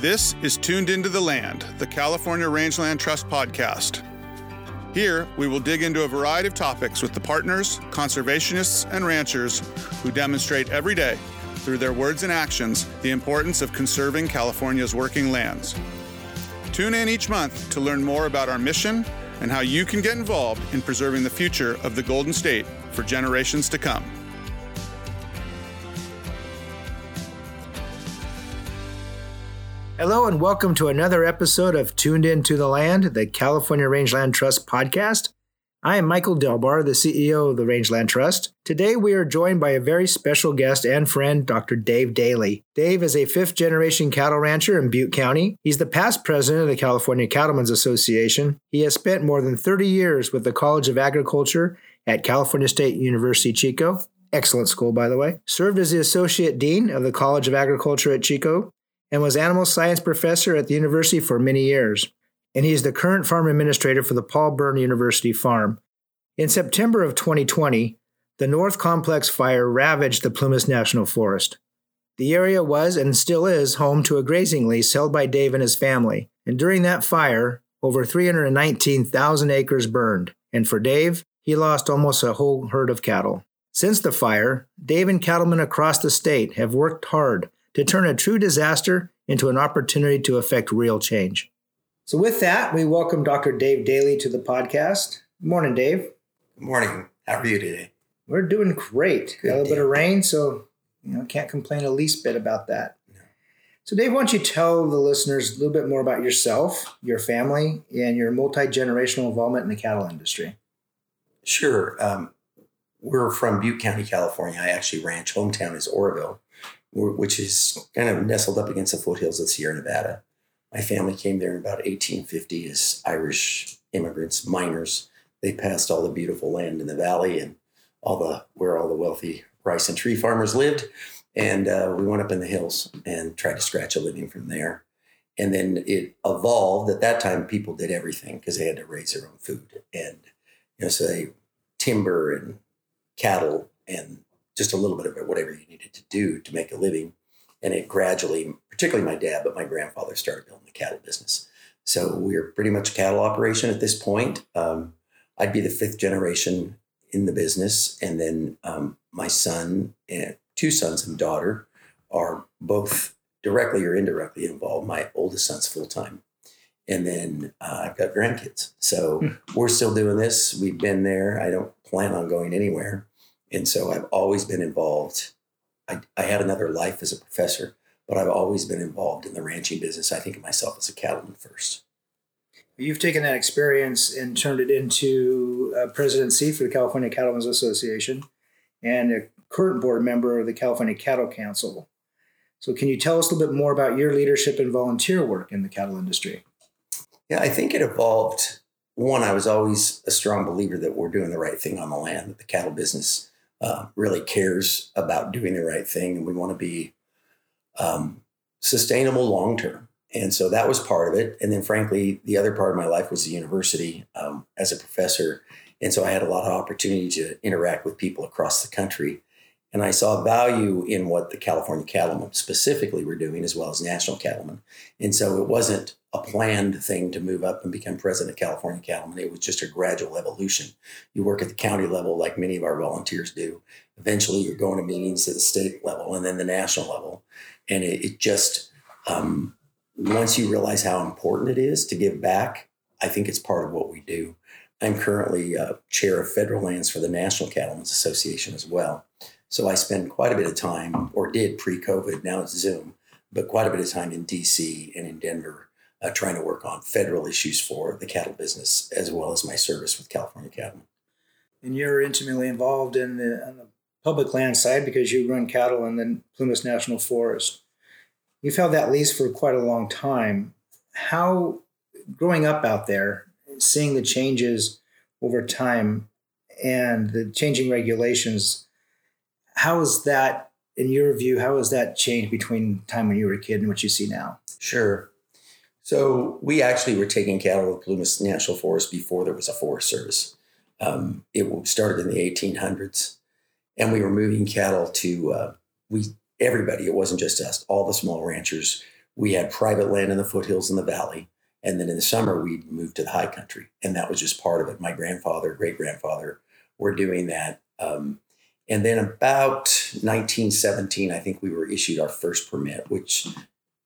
This is Tuned Into the Land, the California Rangeland Trust podcast. Here, we will dig into a variety of topics with the partners, conservationists, and ranchers who demonstrate every day, through their words and actions, the importance of conserving California's working lands. Tune in each month to learn more about our mission and how you can get involved in preserving the future of the Golden State for generations to come. Hello, and welcome to another episode of Tuned In to the Land, the California Rangeland Trust podcast. I am Michael Delbar, the CEO of the Rangeland Trust. Today, we are joined by a very special guest and friend, Dr. Dave Daley. Dave is a fifth generation cattle rancher in Butte County. He's the past president of the California Cattlemen's Association. He has spent more than 30 years with the College of Agriculture at California State University Chico. Excellent school, by the way. Served as the associate dean of the College of Agriculture at Chico and was animal science professor at the university for many years. And he is the current farm administrator for the Paul Byrne University Farm. In September of 2020, the North Complex fire ravaged the Plumas National Forest. The area was and still is home to a grazing lease held by Dave and his family. And during that fire, over 319,000 acres burned. And for Dave, he lost almost a whole herd of cattle. Since the fire, Dave and cattlemen across the state have worked hard to turn a true disaster into an opportunity to affect real change. So, with that, we welcome Dr. Dave Daley to the podcast. Good morning, Dave. Good morning. How are you today? We're doing great. Good Got a little bit of rain, so you know can't complain a least bit about that. No. So, Dave, why don't you tell the listeners a little bit more about yourself, your family, and your multi generational involvement in the cattle industry? Sure. Um, we're from Butte County, California. I actually ranch. Hometown is Oroville which is kind of nestled up against the foothills of Sierra Nevada. My family came there in about 1850 as Irish immigrants, miners. They passed all the beautiful land in the valley and all the where all the wealthy rice and tree farmers lived, and uh, we went up in the hills and tried to scratch a living from there. And then it evolved. At that time, people did everything because they had to raise their own food, and you know, so they timber and cattle and just a little bit of it, whatever you needed to do to make a living. And it gradually, particularly my dad, but my grandfather started building the cattle business. So we're pretty much a cattle operation at this point. Um, I'd be the fifth generation in the business. And then um, my son and two sons and daughter are both directly or indirectly involved. My oldest son's full time. And then uh, I've got grandkids. So hmm. we're still doing this. We've been there. I don't plan on going anywhere. And so I've always been involved. I, I had another life as a professor, but I've always been involved in the ranching business. I think of myself as a cattleman first. You've taken that experience and turned it into a presidency for the California Cattlemen's Association and a current board member of the California Cattle Council. So, can you tell us a little bit more about your leadership and volunteer work in the cattle industry? Yeah, I think it evolved. One, I was always a strong believer that we're doing the right thing on the land, that the cattle business uh, really cares about doing the right thing, and we want to be um, sustainable long term. And so that was part of it. And then, frankly, the other part of my life was the university um, as a professor. And so I had a lot of opportunity to interact with people across the country. And I saw value in what the California cattlemen specifically were doing, as well as national cattlemen. And so it wasn't a planned thing to move up and become president of California Cattlemen. It was just a gradual evolution. You work at the county level, like many of our volunteers do. Eventually, you're going to meetings at the state level and then the national level. And it, it just, um, once you realize how important it is to give back, I think it's part of what we do. I'm currently uh, chair of federal lands for the National Cattlemen's Association as well. So I spend quite a bit of time, or did pre COVID, now it's Zoom, but quite a bit of time in DC and in Denver uh, trying to work on federal issues for the cattle business, as well as my service with California Cattle. And you're intimately involved in the, the public land side because you run cattle in the Plumas National Forest. You've held that lease for quite a long time. How, growing up out there, seeing the changes over time and the changing regulations, how is that, in your view, how has that changed between time when you were a kid and what you see now? Sure. So we actually were taking cattle to Plumas National Forest before there was a Forest Service. Um, it started in the 1800s, and we were moving cattle to uh, we everybody. It wasn't just us. All the small ranchers we had private land in the foothills in the valley. And then in the summer, we moved to the high country. And that was just part of it. My grandfather, great grandfather were doing that. Um, and then about 1917, I think we were issued our first permit, which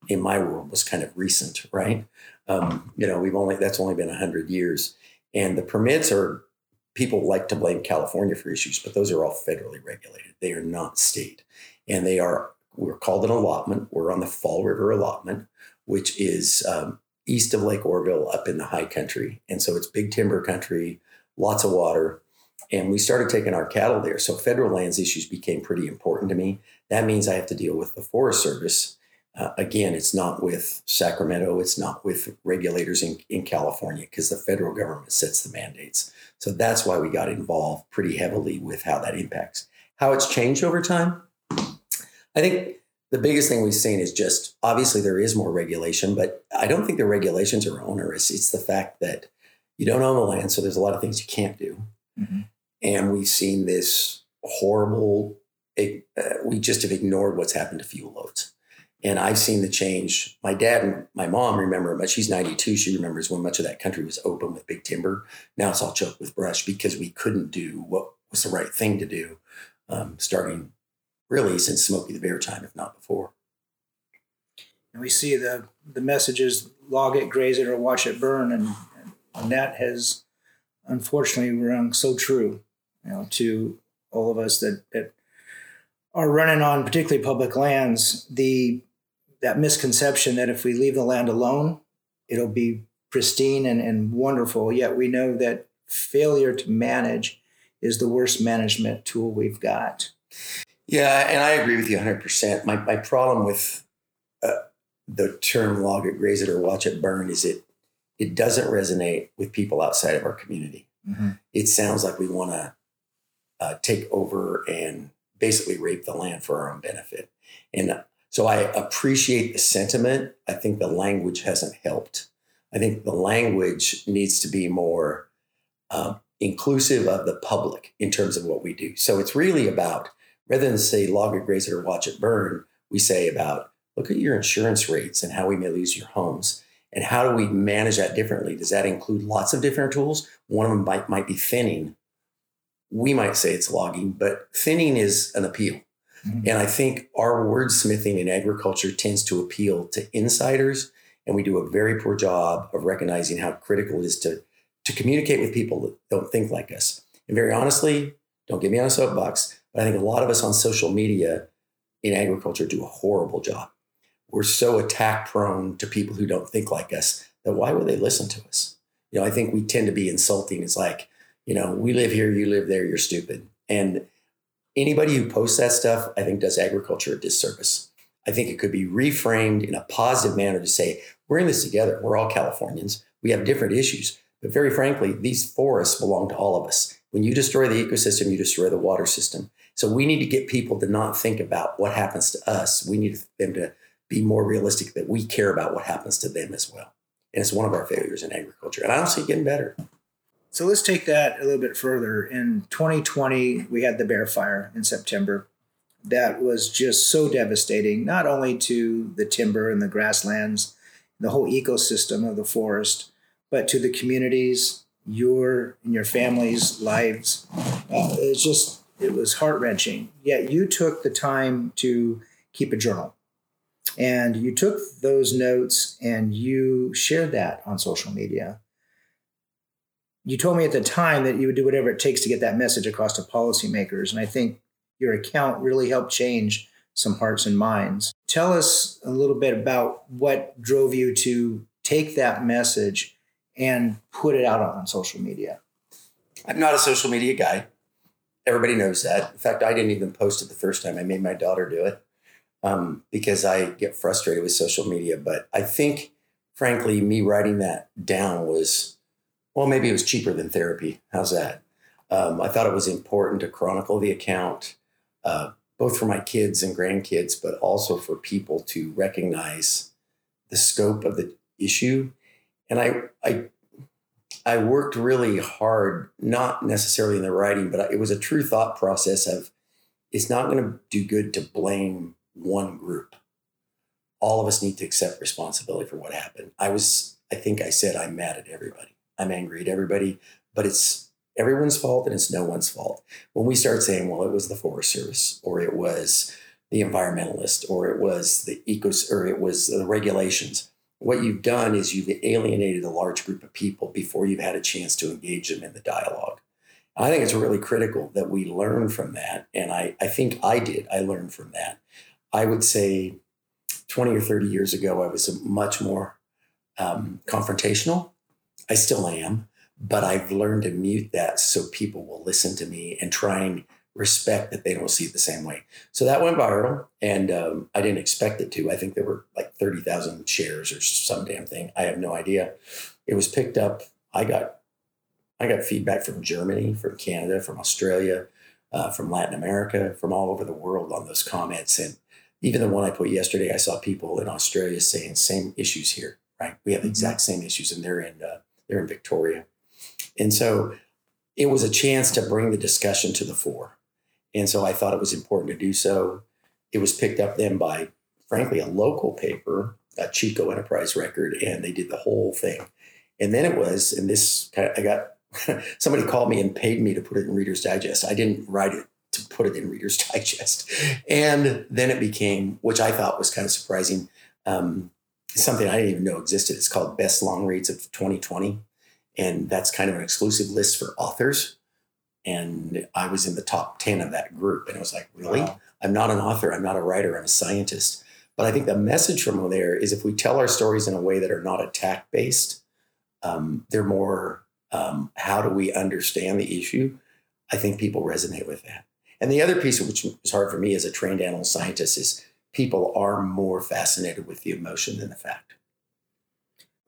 in my world was kind of recent, right? Um, you know, we've only, that's only been 100 years. And the permits are, people like to blame California for issues, but those are all federally regulated. They are not state. And they are we're called an allotment. We're on the Fall River allotment, which is um, east of Lake Oroville up in the high country. And so it's big timber country, lots of water. And we started taking our cattle there. So federal lands issues became pretty important to me. That means I have to deal with the Forest Service. Uh, again, it's not with Sacramento, it's not with regulators in, in California because the federal government sets the mandates. So that's why we got involved pretty heavily with how that impacts. How it's changed over time, I think the biggest thing we've seen is just obviously there is more regulation, but I don't think the regulations are onerous. It's the fact that you don't own the land, so there's a lot of things you can't do. Mm-hmm. And we've seen this horrible, it, uh, we just have ignored what's happened to fuel loads. And I've seen the change. My dad and my mom remember, but she's 92. She remembers when much of that country was open with big timber. Now it's all choked with brush because we couldn't do what was the right thing to do um, starting really since Smokey the Bear time, if not before. And we see the the messages log it, graze it, or watch it burn, and, and that has unfortunately rung so true, you know, to all of us that, that are running on particularly public lands. The that misconception that if we leave the land alone, it'll be pristine and, and wonderful. Yet we know that failure to manage is the worst management tool we've got. Yeah, and I agree with you 100%. My, my problem with uh, the term log it, graze it, or watch it burn is it it doesn't resonate with people outside of our community. Mm-hmm. It sounds like we want to uh, take over and basically rape the land for our own benefit. And so I appreciate the sentiment. I think the language hasn't helped. I think the language needs to be more uh, inclusive of the public in terms of what we do. So it's really about rather than say log it, graze it, or watch it burn, we say about look at your insurance rates and how we may lose your homes. And how do we manage that differently? Does that include lots of different tools? One of them might, might be thinning. We might say it's logging, but thinning is an appeal. Mm-hmm. And I think our wordsmithing in agriculture tends to appeal to insiders. And we do a very poor job of recognizing how critical it is to, to communicate with people that don't think like us. And very honestly, don't get me on a soapbox. But I think a lot of us on social media in agriculture do a horrible job. We're so attack prone to people who don't think like us that why would they listen to us? You know, I think we tend to be insulting. It's like, you know, we live here, you live there, you're stupid. And anybody who posts that stuff, I think does agriculture a disservice. I think it could be reframed in a positive manner to say, we're in this together. We're all Californians. We have different issues. But very frankly, these forests belong to all of us. When you destroy the ecosystem, you destroy the water system. So we need to get people to not think about what happens to us. We need them to be more realistic that we care about what happens to them as well. And it's one of our failures in agriculture. And I don't see it getting better. So let's take that a little bit further. In 2020, we had the Bear Fire in September. That was just so devastating, not only to the timber and the grasslands, the whole ecosystem of the forest, but to the communities, your and your family's lives. Uh, it's just it was heart wrenching. Yet you took the time to keep a journal. And you took those notes and you shared that on social media. You told me at the time that you would do whatever it takes to get that message across to policymakers. And I think your account really helped change some hearts and minds. Tell us a little bit about what drove you to take that message and put it out on social media. I'm not a social media guy. Everybody knows that. In fact, I didn't even post it the first time. I made my daughter do it um, because I get frustrated with social media. But I think, frankly, me writing that down was, well, maybe it was cheaper than therapy. How's that? Um, I thought it was important to chronicle the account, uh, both for my kids and grandkids, but also for people to recognize the scope of the issue. And I, I I worked really hard, not necessarily in the writing, but it was a true thought process of it's not going to do good to blame one group. all of us need to accept responsibility for what happened. I was, I think I said, I'm mad at everybody. I'm angry at everybody, but it's everyone's fault and it's no one's fault. When we start saying, well, it was the Forest Service or it was the environmentalist or it was the ecos or it was the regulations, what you've done is you've alienated a large group of people before you've had a chance to engage them in the dialogue. I think it's really critical that we learn from that. And I, I think I did. I learned from that. I would say 20 or 30 years ago, I was much more um, confrontational. I still am, but I've learned to mute that so people will listen to me and try and respect that they don't see it the same way. So that went viral, and um, I didn't expect it to. I think there were like 30,000 shares or some damn thing. I have no idea. It was picked up. I got I got feedback from Germany, from Canada, from Australia, uh, from Latin America, from all over the world on those comments. And even the one I put yesterday, I saw people in Australia saying same issues here, right? We have the mm-hmm. exact same issues, and they're in uh, they're in Victoria, and so it was a chance to bring the discussion to the fore, and so I thought it was important to do so. It was picked up then by, frankly, a local paper, a Chico Enterprise Record, and they did the whole thing. And then it was, and this kind of, I got somebody called me and paid me to put it in Reader's Digest. I didn't write it to put it in Reader's Digest. And then it became, which I thought was kind of surprising, um, something I didn't even know existed. It's called Best Long Reads of 2020. And that's kind of an exclusive list for authors. And I was in the top 10 of that group. And I was like, really? Wow. I'm not an author. I'm not a writer. I'm a scientist. But I think the message from there is if we tell our stories in a way that are not attack based, um, they're more um, how do we understand the issue? I think people resonate with that. And the other piece, which is hard for me as a trained animal scientist, is people are more fascinated with the emotion than the fact.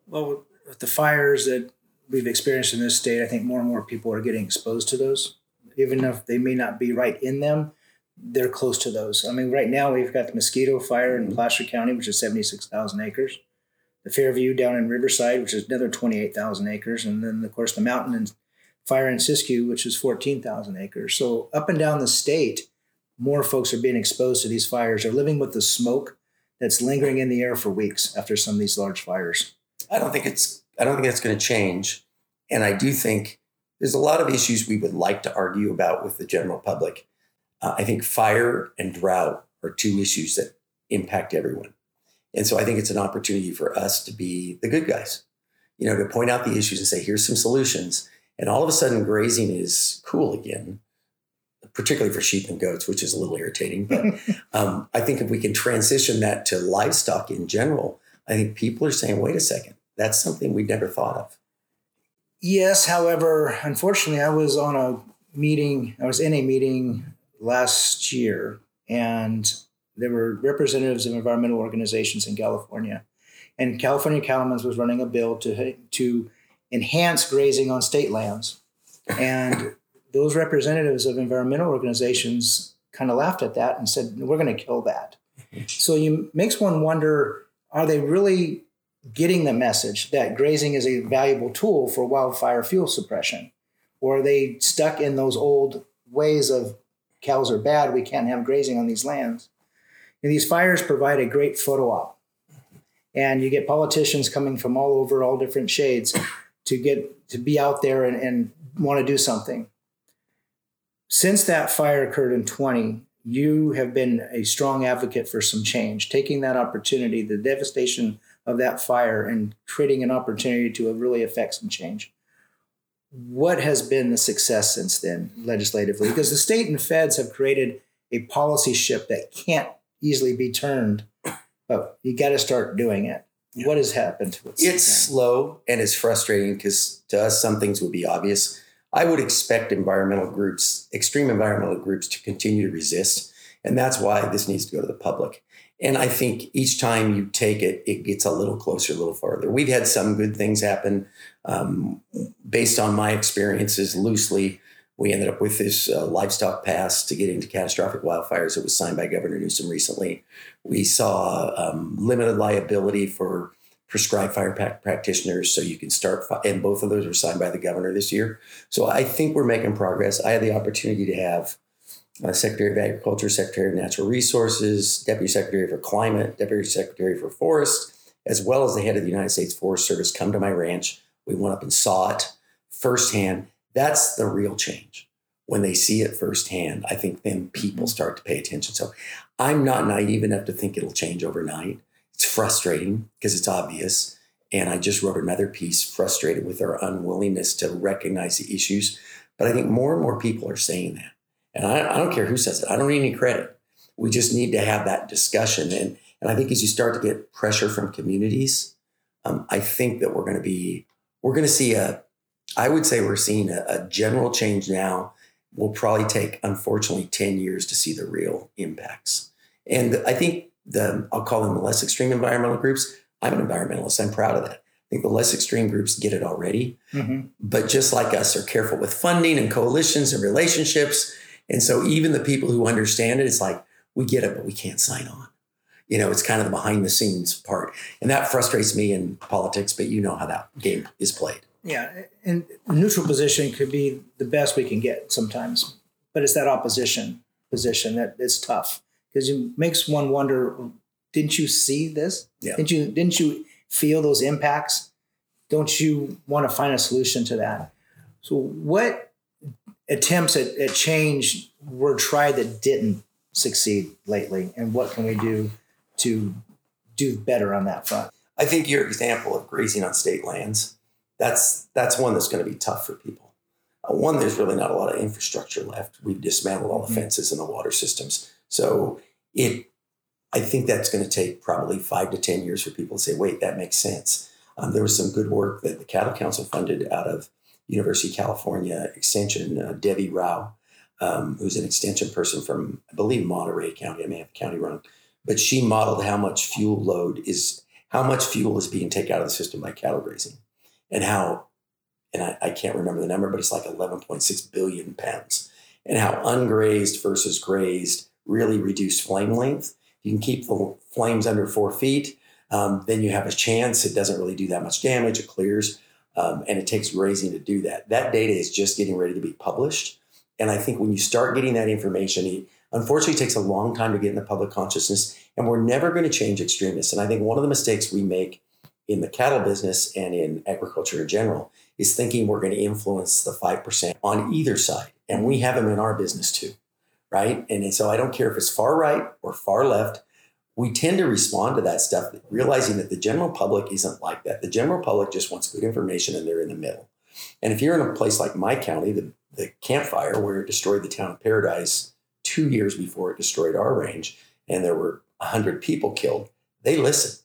Well, with the fires that we've experienced in this state, I think more and more people are getting exposed to those, even if they may not be right in them. They're close to those. I mean, right now we've got the mosquito fire in mm-hmm. Placer County, which is 76,000 acres. The Fairview down in Riverside, which is another 28,000 acres. And then, of course, the mountain and fire in Siskiyou, which is 14,000 acres. So up and down the state, more folks are being exposed to these fires. They're living with the smoke that's lingering in the air for weeks after some of these large fires. I don't think it's I don't think that's going to change. And I do think there's a lot of issues we would like to argue about with the general public. Uh, I think fire and drought are two issues that impact everyone. And so I think it's an opportunity for us to be the good guys, you know, to point out the issues and say, here's some solutions and all of a sudden, grazing is cool again, particularly for sheep and goats, which is a little irritating. But um, I think if we can transition that to livestock in general, I think people are saying, wait a second, that's something we'd never thought of. Yes. However, unfortunately, I was on a meeting, I was in a meeting last year, and there were representatives of environmental organizations in California. And California Cattlemen's was running a bill to, to enhance grazing on state lands. And those representatives of environmental organizations kind of laughed at that and said, we're going to kill that. So you makes one wonder, are they really getting the message that grazing is a valuable tool for wildfire fuel suppression? Or are they stuck in those old ways of cows are bad, we can't have grazing on these lands? And these fires provide a great photo op. And you get politicians coming from all over, all different shades, to get to be out there and, and want to do something. Since that fire occurred in 20, you have been a strong advocate for some change, taking that opportunity, the devastation of that fire, and creating an opportunity to really affect some change. What has been the success since then legislatively? Because the state and feds have created a policy ship that can't easily be turned, but you got to start doing it. Yeah. What has happened? it's slow and it's frustrating because to us, some things would be obvious. I would expect environmental groups, extreme environmental groups, to continue to resist. And that's why this needs to go to the public. And I think each time you take it, it gets a little closer, a little farther. We've had some good things happen um, based on my experiences loosely we ended up with this uh, livestock pass to get into catastrophic wildfires. It was signed by Governor Newsom recently. We saw um, limited liability for prescribed fire pack practitioners, so you can start, fi- and both of those were signed by the governor this year. So I think we're making progress. I had the opportunity to have uh, Secretary of Agriculture, Secretary of Natural Resources, Deputy Secretary for Climate, Deputy Secretary for Forest, as well as the head of the United States Forest Service come to my ranch. We went up and saw it firsthand. That's the real change. When they see it firsthand, I think then people start to pay attention. So I'm not naive enough to think it'll change overnight. It's frustrating because it's obvious. And I just wrote another piece frustrated with our unwillingness to recognize the issues. But I think more and more people are saying that. And I, I don't care who says it, I don't need any credit. We just need to have that discussion. And, and I think as you start to get pressure from communities, um, I think that we're going to be, we're going to see a, I would say we're seeing a, a general change now. Will probably take, unfortunately, 10 years to see the real impacts. And I think the, I'll call them the less extreme environmental groups. I'm an environmentalist. I'm proud of that. I think the less extreme groups get it already. Mm-hmm. But just like us, are careful with funding and coalitions and relationships and so even the people who understand it, it's like, we get it, but we can't sign on. You know, it's kind of the behind the scenes part. And that frustrates me in politics, but you know how that game is played. Yeah. And neutral position could be the best we can get sometimes, but it's that opposition position that is tough because it makes one wonder didn't you see this? Yeah. Didn't you didn't you feel those impacts? Don't you want to find a solution to that? So what attempts at, at change were tried that didn't succeed lately, and what can we do to do better on that front? I think your example of grazing on state lands that's that's one that's going to be tough for people. Uh, one, there's really not a lot of infrastructure left. We've dismantled all the mm-hmm. fences and the water systems, so it. I think that's going to take probably five to ten years for people to say, "Wait, that makes sense." Um, there was some good work that the Cattle Council funded out of University of California Extension, uh, Devii Rao, um, who's an extension person from, I believe, Monterey County. I may have the county wrong, but she modeled how much fuel load is, how much fuel is being taken out of the system by cattle grazing, and how, and I, I can't remember the number, but it's like 11.6 billion pounds, and how ungrazed versus grazed really reduce flame length. You can keep the flames under four feet. Um, then you have a chance. It doesn't really do that much damage. It clears. Um, and it takes grazing to do that. That data is just getting ready to be published. And I think when you start getting that information, it unfortunately takes a long time to get in the public consciousness. And we're never going to change extremists. And I think one of the mistakes we make in the cattle business and in agriculture in general is thinking we're going to influence the 5% on either side. And we have them in our business too, right? And so I don't care if it's far right or far left we tend to respond to that stuff, realizing that the general public isn't like that. The general public just wants good information and they're in the middle. And if you're in a place like my county, the, the Camp Fire, where it destroyed the town of Paradise two years before it destroyed our range, and there were 100 people killed, they listen,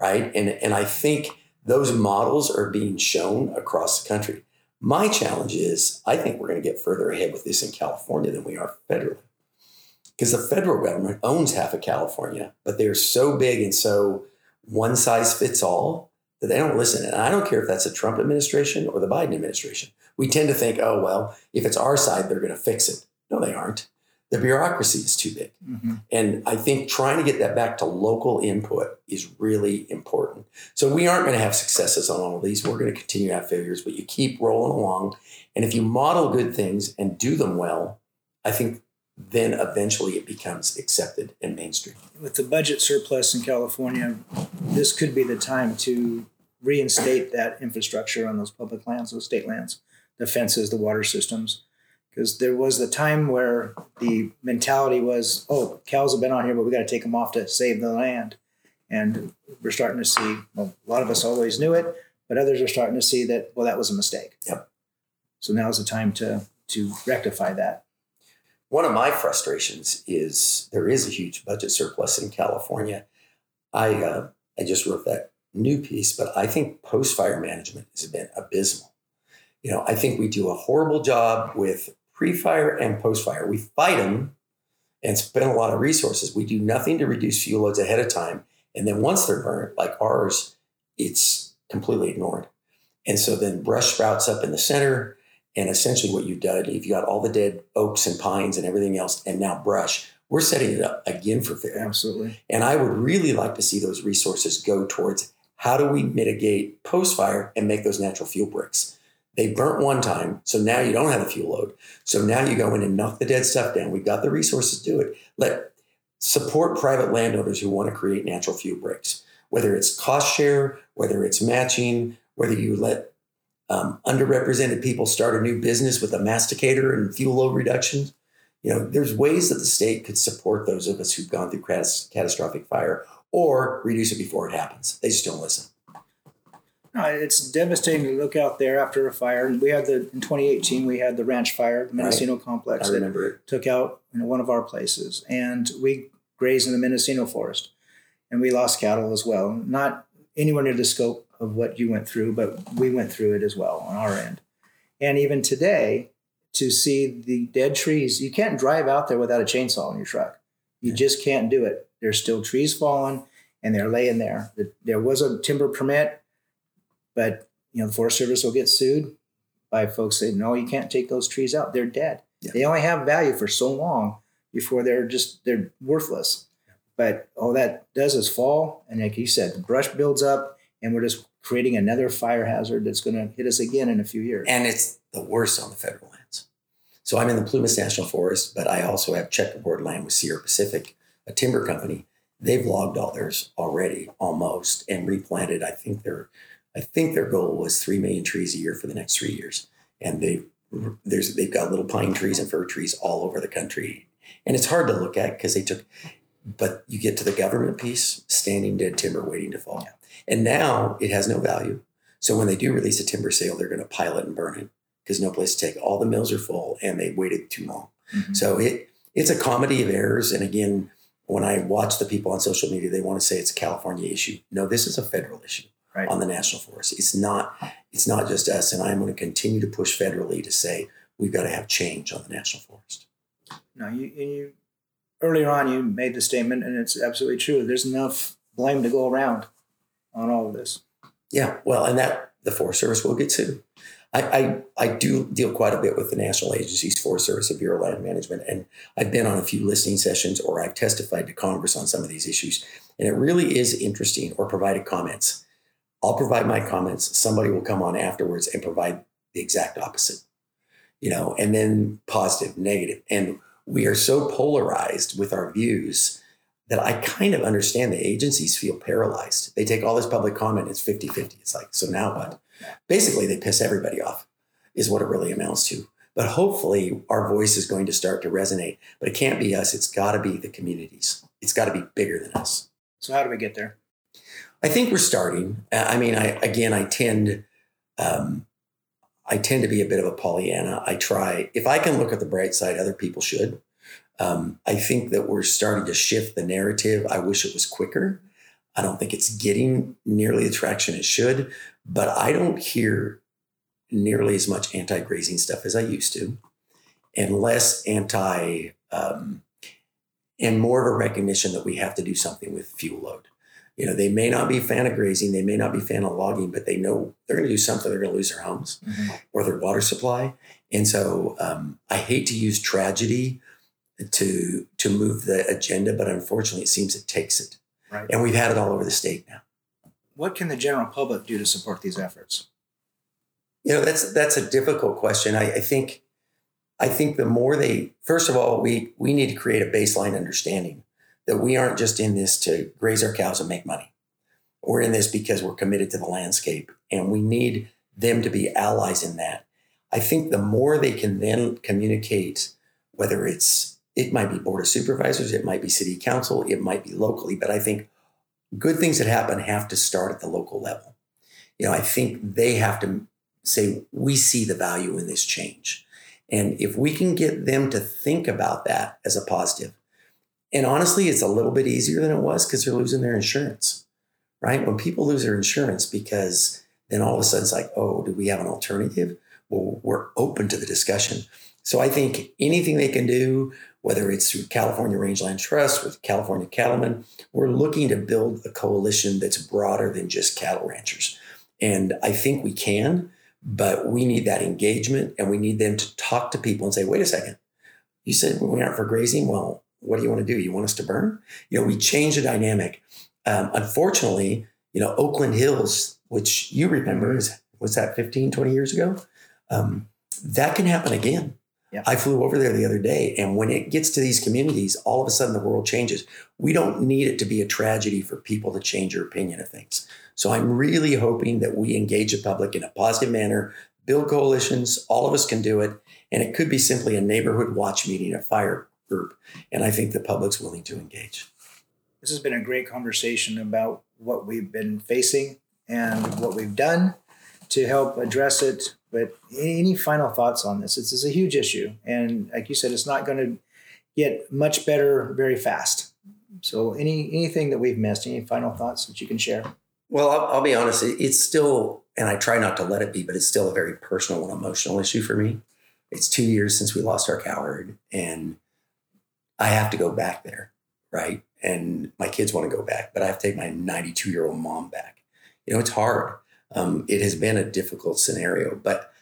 right? And, and I think those models are being shown across the country. My challenge is I think we're going to get further ahead with this in California than we are federally because the federal government owns half of California, but they're so big and so one size fits all that they don't listen. And I don't care if that's the Trump administration or the Biden administration. We tend to think, oh, well, if it's our side, they're going to fix it. No, they aren't. The bureaucracy is too big. Mm-hmm. And I think trying to get that back to local input is really important. So we aren't going to have successes on all of these. We're going to continue to have failures, but you keep rolling along. And if you model good things and do them well, I think then eventually it becomes accepted and mainstream. With the budget surplus in California, this could be the time to reinstate that infrastructure on those public lands, those state lands, the fences, the water systems. Because there was the time where the mentality was, oh, cows have been on here, but we got to take them off to save the land. And we're starting to see, well, a lot of us always knew it, but others are starting to see that, well, that was a mistake. Yep. So now's the time to to rectify that one of my frustrations is there is a huge budget surplus in California. I uh, I just wrote that new piece, but I think post fire management has been abysmal. You know, I think we do a horrible job with pre fire and post fire. We fight them and spend a lot of resources. We do nothing to reduce fuel loads ahead of time, and then once they're burned, like ours, it's completely ignored. And so then brush sprouts up in the center and essentially, what you've done, if you got all the dead oaks and pines and everything else, and now brush, we're setting it up again for failure. Absolutely. And I would really like to see those resources go towards how do we mitigate post fire and make those natural fuel breaks. They burnt one time, so now you don't have a fuel load. So now you go in and knock the dead stuff down. We've got the resources to do it. Let support private landowners who want to create natural fuel breaks, whether it's cost share, whether it's matching, whether you let um, underrepresented people start a new business with a masticator and fuel load reductions. You know, there's ways that the state could support those of us who've gone through catastrophic fire or reduce it before it happens. They just don't listen. No, it's devastating to look out there after a fire. And we had the in 2018 we had the ranch fire, the Mendocino right. complex I remember that it. took out you know, one of our places, and we grazed in the Mendocino forest, and we lost cattle as well. Not anywhere near the scope of what you went through, but we went through it as well on our end. And even today, to see the dead trees, you can't drive out there without a chainsaw in your truck. You just can't do it. There's still trees falling, and they're laying there. There was a timber permit but you know, the Forest Service will get sued by folks saying, "No, you can't take those trees out; they're dead. Yeah. They only have value for so long before they're just they're worthless." But all that does is fall, and like you said, the brush builds up, and we're just creating another fire hazard that's going to hit us again in a few years. And it's the worst on the federal lands. So I'm in the Plumas National Forest, but I also have checkerboard land with Sierra Pacific, a timber company. They've logged all theirs already, almost, and replanted. I think they're I think their goal was three million trees a year for the next three years, and they there's they've got little pine trees and fir trees all over the country, and it's hard to look at because they took. But you get to the government piece, standing dead timber waiting to fall, and now it has no value. So when they do release a timber sale, they're going to pile it and burn it because no place to take. All the mills are full, and they waited too long. Mm-hmm. So it it's a comedy of errors. And again, when I watch the people on social media, they want to say it's a California issue. No, this is a federal issue right. on the national forest. It's not it's not just us, and I'm going to continue to push federally to say we've got to have change on the national forest. No, you, you earlier on you made the statement, and it's absolutely true. There's enough blame to go around on all of this. Yeah, well, and that the Forest Service will get sued. I, I, I do deal quite a bit with the national agencies, Forest Service, and Bureau of Land Management, and I've been on a few listening sessions or I've testified to Congress on some of these issues, and it really is interesting or provided comments I'll provide my comments. Somebody will come on afterwards and provide the exact opposite, you know, and then positive, negative. And we are so polarized with our views that I kind of understand the agencies feel paralyzed. They take all this public comment, it's 50 50. It's like, so now what? Basically, they piss everybody off, is what it really amounts to. But hopefully, our voice is going to start to resonate. But it can't be us, it's got to be the communities. It's got to be bigger than us. So, how do we get there? I think we're starting. I mean, I again, I tend, um, I tend to be a bit of a Pollyanna. I try if I can look at the bright side, other people should. Um, I think that we're starting to shift the narrative. I wish it was quicker. I don't think it's getting nearly the traction it should, but I don't hear nearly as much anti-grazing stuff as I used to, and less anti, um, and more of a recognition that we have to do something with fuel load you know, they may not be a fan of grazing, they may not be a fan of logging, but they know they're going to do something. They're going to lose their homes mm-hmm. or their water supply. And so um, I hate to use tragedy to to move the agenda, but unfortunately, it seems it takes it. Right. And we've had it all over the state now. What can the general public do to support these efforts? You know, that's that's a difficult question. I, I think I think the more they first of all, we we need to create a baseline understanding that we aren't just in this to graze our cows and make money. We're in this because we're committed to the landscape and we need them to be allies in that. I think the more they can then communicate, whether it's, it might be board of supervisors, it might be city council, it might be locally, but I think good things that happen have to start at the local level. You know, I think they have to say, we see the value in this change. And if we can get them to think about that as a positive, and honestly, it's a little bit easier than it was because they're losing their insurance, right? When people lose their insurance because then all of a sudden it's like, oh, do we have an alternative? Well, we're open to the discussion. So I think anything they can do, whether it's through California Rangeland Trust with California Cattlemen, we're looking to build a coalition that's broader than just cattle ranchers. And I think we can, but we need that engagement and we need them to talk to people and say, wait a second, you said we aren't for grazing. Well, what do you want to do? You want us to burn? You know, we change the dynamic. Um, unfortunately, you know, Oakland Hills, which you remember is, was that 15, 20 years ago? Um, that can happen again. Yeah. I flew over there the other day, and when it gets to these communities, all of a sudden the world changes. We don't need it to be a tragedy for people to change your opinion of things. So I'm really hoping that we engage the public in a positive manner, build coalitions. All of us can do it, and it could be simply a neighborhood watch meeting, a fire group, and I think the public's willing to engage. This has been a great conversation about what we've been facing and what we've done to help address it. But any final thoughts on this? This is a huge issue. And like you said, it's not going to get much better very fast. So any anything that we've missed, any final thoughts that you can share? Well, I'll, I'll be honest. It's still, and I try not to let it be, but it's still a very personal and emotional issue for me. It's two years since we lost our coward, and I have to go back there, right? And my kids want to go back, but I have to take my 92 year old mom back. You know, it's hard. Um, it has been a difficult scenario, but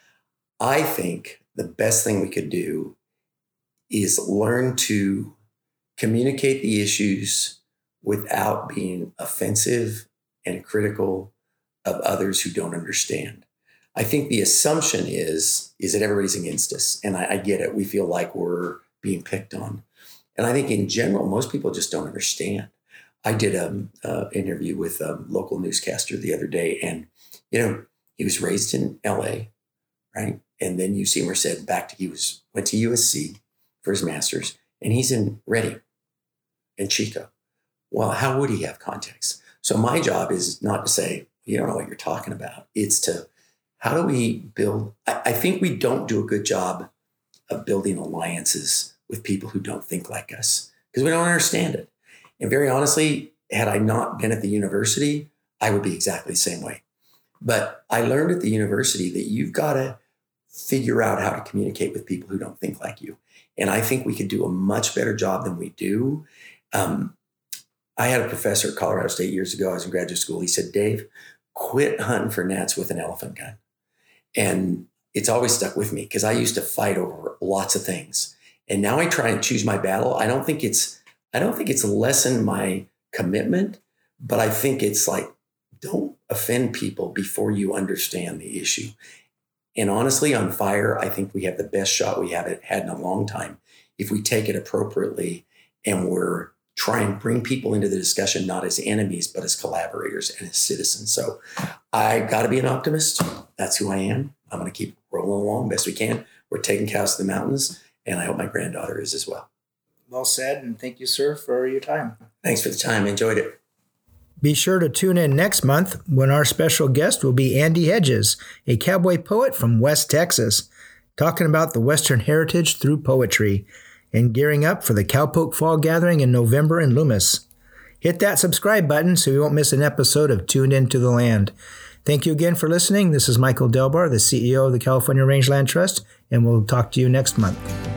I think the best thing we could do is learn to communicate the issues without being offensive and critical of others who don't understand. I think the assumption is is that everybody's against us, and I, I get it. We feel like we're being picked on, and I think in general, most people just don't understand. I did an interview with a local newscaster the other day, and you know he was raised in L.A., right? And then you see him said back to he was went to USC for his master's, and he's in Redding and Chico. Well, how would he have context? So my job is not to say you don't know what you're talking about. It's to how do we build? I, I think we don't do a good job of building alliances with people who don't think like us because we don't understand it. And very honestly, had I not been at the university, I would be exactly the same way. But I learned at the university that you've got to figure out how to communicate with people who don't think like you. And I think we could do a much better job than we do. Um, I had a professor at Colorado State years ago. I was in graduate school. He said, Dave, quit hunting for gnats with an elephant gun. And it's always stuck with me because I used to fight over lots of things. And now I try and choose my battle. I don't think it's I don't think it's lessened my commitment, but I think it's like don't offend people before you understand the issue. And honestly, on fire, I think we have the best shot we have had in a long time if we take it appropriately and we're trying to bring people into the discussion not as enemies but as collaborators and as citizens. So I got to be an optimist. That's who I am. I'm going to keep rolling along best we can. We're taking cows to the mountains, and I hope my granddaughter is as well. Well said, and thank you, sir, for your time. Thanks for the time. Enjoyed it. Be sure to tune in next month when our special guest will be Andy Hedges, a cowboy poet from West Texas, talking about the Western heritage through poetry and gearing up for the Cowpoke Fall Gathering in November in Loomis. Hit that subscribe button so you won't miss an episode of Tuned Into the Land. Thank you again for listening. This is Michael Delbar, the CEO of the California Rangeland Trust, and we'll talk to you next month.